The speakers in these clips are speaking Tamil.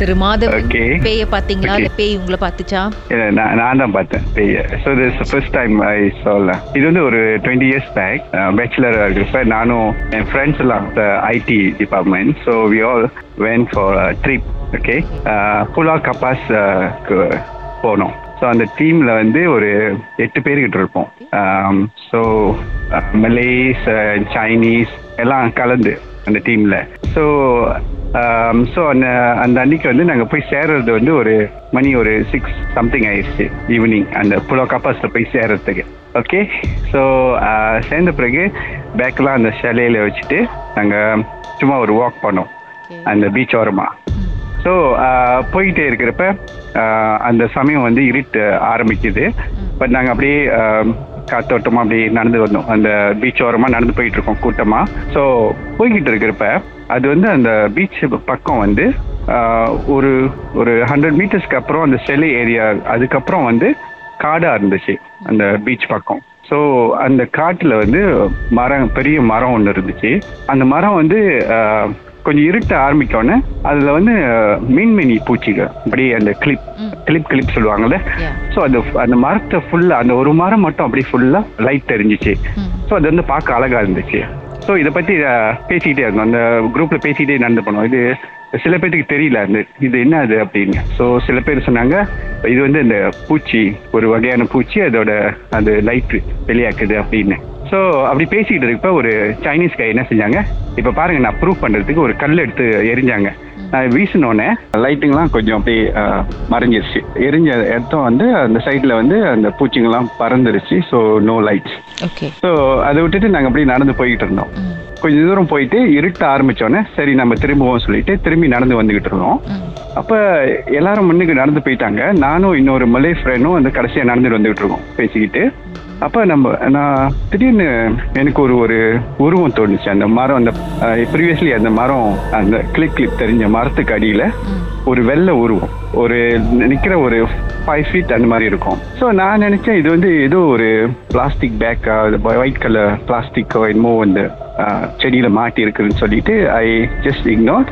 திரு மாதவன். பேய பாத்தீங்களா. இல்ல பேய் உங்களை பாத்துச்சா நான் தான் பார்த்தேன் பெரிய so this first time I saw இது வந்து ஒரு டுவெண்ட்டி இயர்ஸ் பேக் பேச்சுலராக இருக்கிறப்ப நானும் என் ஃப்ரெண்ட்ஸ் எல்லாம் IT department so we all went for trip okay புலா கப்பாஸ் போனோம். ஸோ அந்த டீமில் வந்து ஒரு எட்டு பேர்கிட்ட இருப்போம். ஸோ மலேஸ் சைனீஸ் எல்லாம் கலந்து அந்த டீமில் ஸோ ஸோ அந்த அந்த அன்னைக்கு வந்து நாங்கள் போய் சேர்றது வந்து ஒரு மணி ஒரு சிக்ஸ் சம்திங் ஆயிடுச்சு ஈவினிங் அந்த புலோ கப்பாஸில் போய் சேர்றதுக்கு. ஓகே ஸோ சேர்ந்த பிறகு பேக்கெலாம் அந்த ஷலையில் வச்சுட்டு நாங்கள் சும்மா ஒரு வாக் பண்ணோம். அந்த பீச் ஓரமாக ஸோ போயிட்டே இருக்கிறப்ப ஆஹ், அந்த சமயம் வந்து இருட்டு ஆரம்பிக்குது. பட் நாங்கள் அப்படியே ஆஹ், காத்தோட்டமா அப்படியே நடந்து வந்தோம். அந்த பீச் ஓரமாக நடந்து போயிட்டு இருக்கோம் கூட்டமாக ஸோ போய்கிட்டு இருக்கிறப்ப அது வந்து அந்த பீச் பக்கம் வந்து ஒரு ஒரு ஹண்ட்ரட் மீட்டர்ஸ்க்கு அப்புறம் அந்த செலை ஏரியா அதுக்கப்புறம் வந்து காடாக இருந்துச்சு அந்த பீச் பக்கம் ஸோ அந்த காட்டில் வந்து மரம் பெரிய மரம் ஒன்று இருந்துச்சு அந்த மரம் வந்து கொஞ்சம் இருட்ட ஆரம்பிக்கோன்னே அதில் வந்து மீன்மினி பூச்சிகள் அப்படியே அந்த கிளிப். கிளிப் கிளிப் சொல்லுவாங்கல்ல. ஸோ அந்த அந்த மரத்தை ஃபுல்லாக அந்த ஒரு மரம் மட்டும் அப்படியே ஃபுல்லாக லைட் தெரிஞ்சிச்சு. ஸோ அது வந்து பார்க்க அழகா இருந்துச்சு ஸோ இதை பற்றி பேசிக்கிட்டே இருந்தோம். அந்த குரூப்பில் பேசிக்கிட்டே நடந்து போனோம். இது சில பேர்த்துக்கு தெரியல. அந்த இது என்ன அது அப்படின்னு. ஸோ சில பேர் சொன்னாங்க இது வந்து இந்த பூச்சி ஒரு வகையான பூச்சி அதோட அது லைட் வெளியாக்குது அப்படின்னு. ஸோ அப்படி பேசிக்கிட்டு இருக்கப்ப ஒரு சைனீஸ் கை என்ன செஞ்சாங்க இப்போ பாருங்க நான் ப்ரூவ் பண்ணுறதுக்கு ஒரு கல் எடுத்து எரிஞ்சாங்க நான் வீசினோடனே லைட்டுங்கெல்லாம் கொஞ்சம் அப்படியே மறைஞ்சிருச்சு. எரிஞ்ச இடத்தம் வந்து அந்த சைடில் வந்து அந்த பூச்சிங்கெல்லாம் பறந்துருச்சு. ஸோ நோ லைட்ஸ் ஸோ அதை விட்டுட்டு நாங்கள் அப்படியே நடந்து போய்கிட்டு இருந்தோம். கொஞ்சம் தூரம் போயிட்டு இருட்ட ஆரம்பிச்சோன்னே சரி நம்ம திரும்புவோம் சொல்லிட்டு திரும்பி நடந்து வந்துகிட்டு இருந்தோம். அப்போ எல்லாரும் முன்னுக்கு நடந்து போயிட்டாங்க. நானும் இன்னொரு மலை ஃப்ரெண்டும் அந்த கடைசியாக நடந்துட்டு வந்துகிட்டு இருக்கோம் பேசிக்கிட்டு. அப்போ நம்ம நான் திடீர்னு எனக்கு ஒரு ஒரு உருவம் தோணுச்சு. அந்த மரம் அந்த ப்ரீவியஸ்லி அந்த மரம் அந்த கிளிக் கிளிக் தெரிஞ்ச மரத்துக்கு அடியில் ஒரு வெள்ளை உருவம். ஒரு நிற்கிற ஒரு ஃபைவ் ஃபீட் அந்த மாதிரி இருக்கும். ஸோ நான் நினச்சேன் இது வந்து ஏதோ ஒரு பிளாஸ்டிக் பேக்கா ஒயிட் கலர் பிளாஸ்டிக்கோ என்னமோ வந்து செடியில் மாட்டி இருக்குதுன்னு சொல்லிட்டு ஐ ஜஸ்ட் இக்னோர்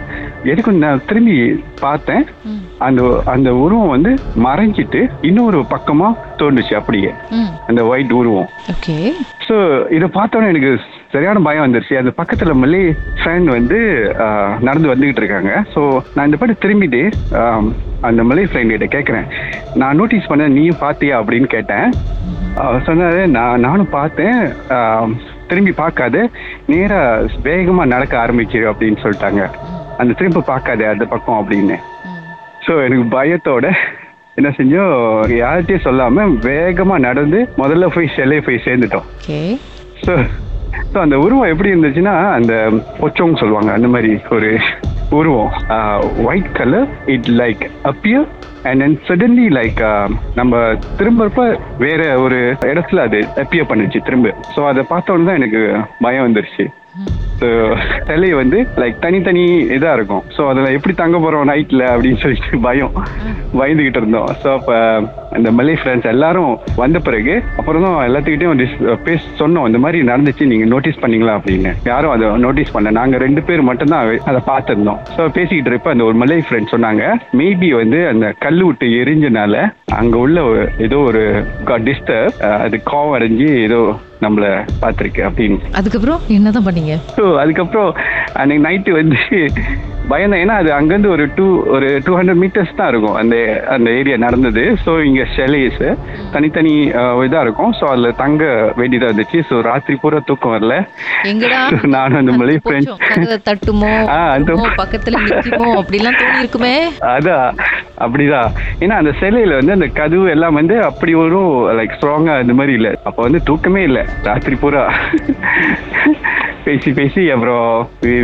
எதுக்கு நான் திரும்பி பார்த்தேன். அந்த அந்த உருவம் வந்து மறைஞ்சிட்டு இன்னொரு பக்கமாக தோணுச்சு அப்படியே. அந்த ஒயிட் உருவம். ஸோ இதை பார்த்தோன்னே எனக்கு சரியான பயம் வந்துருச்சு. அந்த பக்கத்தில் மல்லி ஃப்ரெண்ட் வந்து நடந்து வந்துகிட்டு இருக்காங்க. ஸோ நான் இந்த பாட்டு திரும்பிட்டு அந்த மலை ஃப்ரெண்ட் கிட்ட கேட்குறேன் நான் நோட்டீஸ் பண்ண நீயும் பார்த்தியா அப்படின்னு கேட்டேன். சொன்னாரு நான் நானும் பார்த்தேன். திரும்பி பார்க்காத நேராக வேகமாக நடக்க ஆரம்பிச்சிரு அப்படின்னு சொல்லிட்டாங்க. அந்த திரும்ப பார்க்காத அந்த பக்கம் அப்படின்னு. ஸோ எனக்கு பயத்தோட என்ன செஞ்சோம் யார்கிட்டயும் சொல்லாமல் வேகமாக நடந்து முதல்ல போய் சிலையை போய் சேர்ந்துட்டோம். ஸோ ஸோ அந்த உருவம் எப்படி இருந்துச்சுன்னா அந்த பொச்சோங் சொல்லுவாங்க அந்த மாதிரி ஒரு உருவம். White colour it like appear and then suddenly like நம்ம திரும்பப்ப வேற ஒரு இடத்துல அது அப்பியர் பண்ணுச்சு திரும்ப. ஸோ அதை பார்த்தோன்னு தான் எனக்கு பயம் வந்துருச்சு. ஸோ சிலை வந்து லைக் தனித்தனி இதாக இருக்கும். ஸோ அதில் எப்படி தங்க போகிறோம் நைட்டில் அப்படின்னு சொல்லிட்டு பயம். பயந்துக்கிட்டு இருந்தோம். ஸோ அப்போ அந்த மலை ஃப்ரெண்ட்ஸ் எல்லாரும் வந்த பிறகு அப்புறம் தான் எல்லாத்துக்கிட்டையும் டிஸ் பேச சொன்னோம். இந்த மாதிரி நடந்துச்சு நீங்கள் நோட்டீஸ் பண்ணீங்களா அப்படின்னு. யாரும் அதை நோட்டீஸ் பண்ண நாங்கள் ரெண்டு பேர் மட்டும்தான் அதை பார்த்துருந்தோம். ஸோ பேசிக்கிட்டு இருப்ப அந்த ஒரு மலை ஃப்ரெண்ட் சொன்னாங்க மேபி வந்து அந்த கல் விட்டு எரிஞ்சனால அங்கே உள்ள ஏதோ ஒரு டிஸ்டர்ப் அது கோவம் அடைஞ்சு ஏதோ நம்மளை பார்த்துருக்கு அப்படின்னு. அதுக்கப்புறம் என்னதான் பண்ணீங்க? ஸோ அதுக்கப்புறம் அன்னைக்கு நைட்டு வந்து பயந்தேன் ஏன்னா அது அங்கேருந்து ஒரு டூ ஒரு டூ ஹண்ட்ரட் மீட்டர்ஸ் தான் இருக்கும். அந்த அந்த ஏரியா நடந்தது. ஸோ இங்கே ஷெலேஸ் தனித்தனி இதாக இருக்கும். ஸோ அதில் தங்க வேண்டியதாக இருந்துச்சு. ஸோ ராத்திரி பூரா தூக்கம் வரல. நானும் அந்த போச்சோம், ஃப்ரெண்ட்ஸ் தட்டுமோ ஆ, அந்த- தட்டுமோ, பக்கத்துல அப்படிலாம் தோணி இருக்குமே அதான். அப்படிதான். ஏன்னா அந்த சிலையில வந்து அந்த கதவு எல்லாம் வந்து அப்படி ஒரு லைக் ஸ்ட்ராங்கா அந்த மாதிரி இல்லை. அப்போ வந்து தூக்கமே இல்லை. ராத்திரி பூரா. பேசி பேசி அப்புறம்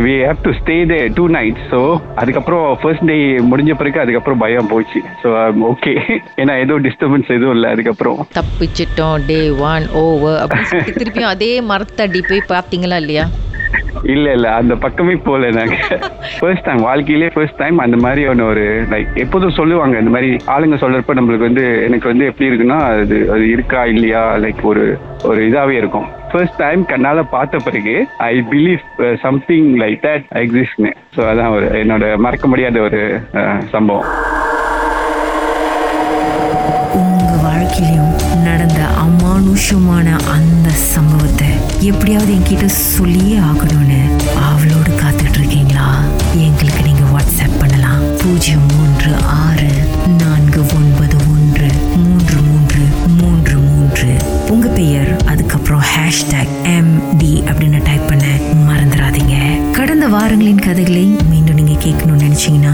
we have to stay the two night so அதுக்கப்புறம் ஃபர்ஸ்ட் டே முடிஞ்ச பிறகு அதுக்கப்புறம் பயம் போச்சு. ஸோ ஓகே ஏன்னா ஏதோ டிஸ்டர்பன்ஸ் எதுவும் இல்லை அதுக்கப்புறம். தப்பிச்சிட்டோம் டே ஒன் ஓவர் திருப்பியும் அதே மரத்தடி போய் பார்த்தீங்களா இல்லையா? இல்ல இல்ல அந்த பக்கமே போல நாங்க. ஃபர்ஸ்ட் டைம் வாழ்க்கையிலே ஃபர்ஸ்ட் டைம் அந்த மாதிரி ஒன்று ஒரு லைக் எப்போதும் சொல்லுவாங்க இந்த மாதிரி ஆளுங்க சொல்றப்ப நம்மளுக்கு வந்து எனக்கு வந்து எப்படி இருக்குன்னா அது அது இருக்கா இல்லையா லைக் ஒரு ஒரு இதாவே இருக்கும். ஃபர்ஸ்ட் டைம் கண்ணால பார்த்த பிறகு I believe something like that எக்ஸிஸ்ட்னு so அதான் ஒரு என்னோட மறக்க முடியாத ஒரு uh, சம்பவம். உங்க வாழ்க்கையிலும் நடந்த அமானுஷமான அந்த சம்பவத்தை எப்படியாவது என்கிட்ட சொல்லியே ஆகணும்னு அவளோடு காத்துட்டு இருக்கீங்களா எங்களுக்கு நீங்க வாட்ஸ்அப் பண்ணலாம். பூஜ்ஜியம் மூன்று ஆறு நான்கு ஒன்பது ஒன்று மூன்று மூன்று மூன்று மூன்று. உங்க பெயர் அதுக்கப்புறம் ஹேஷ்டேக் எம் டி அப்படின்னு டைப் பண்ண மறந்துடாதீங்க. கடந்த வாரங்களின் கதைகளை மீண்டும் நீங்க கேட்கணும்னு நினைச்சீங்கன்னா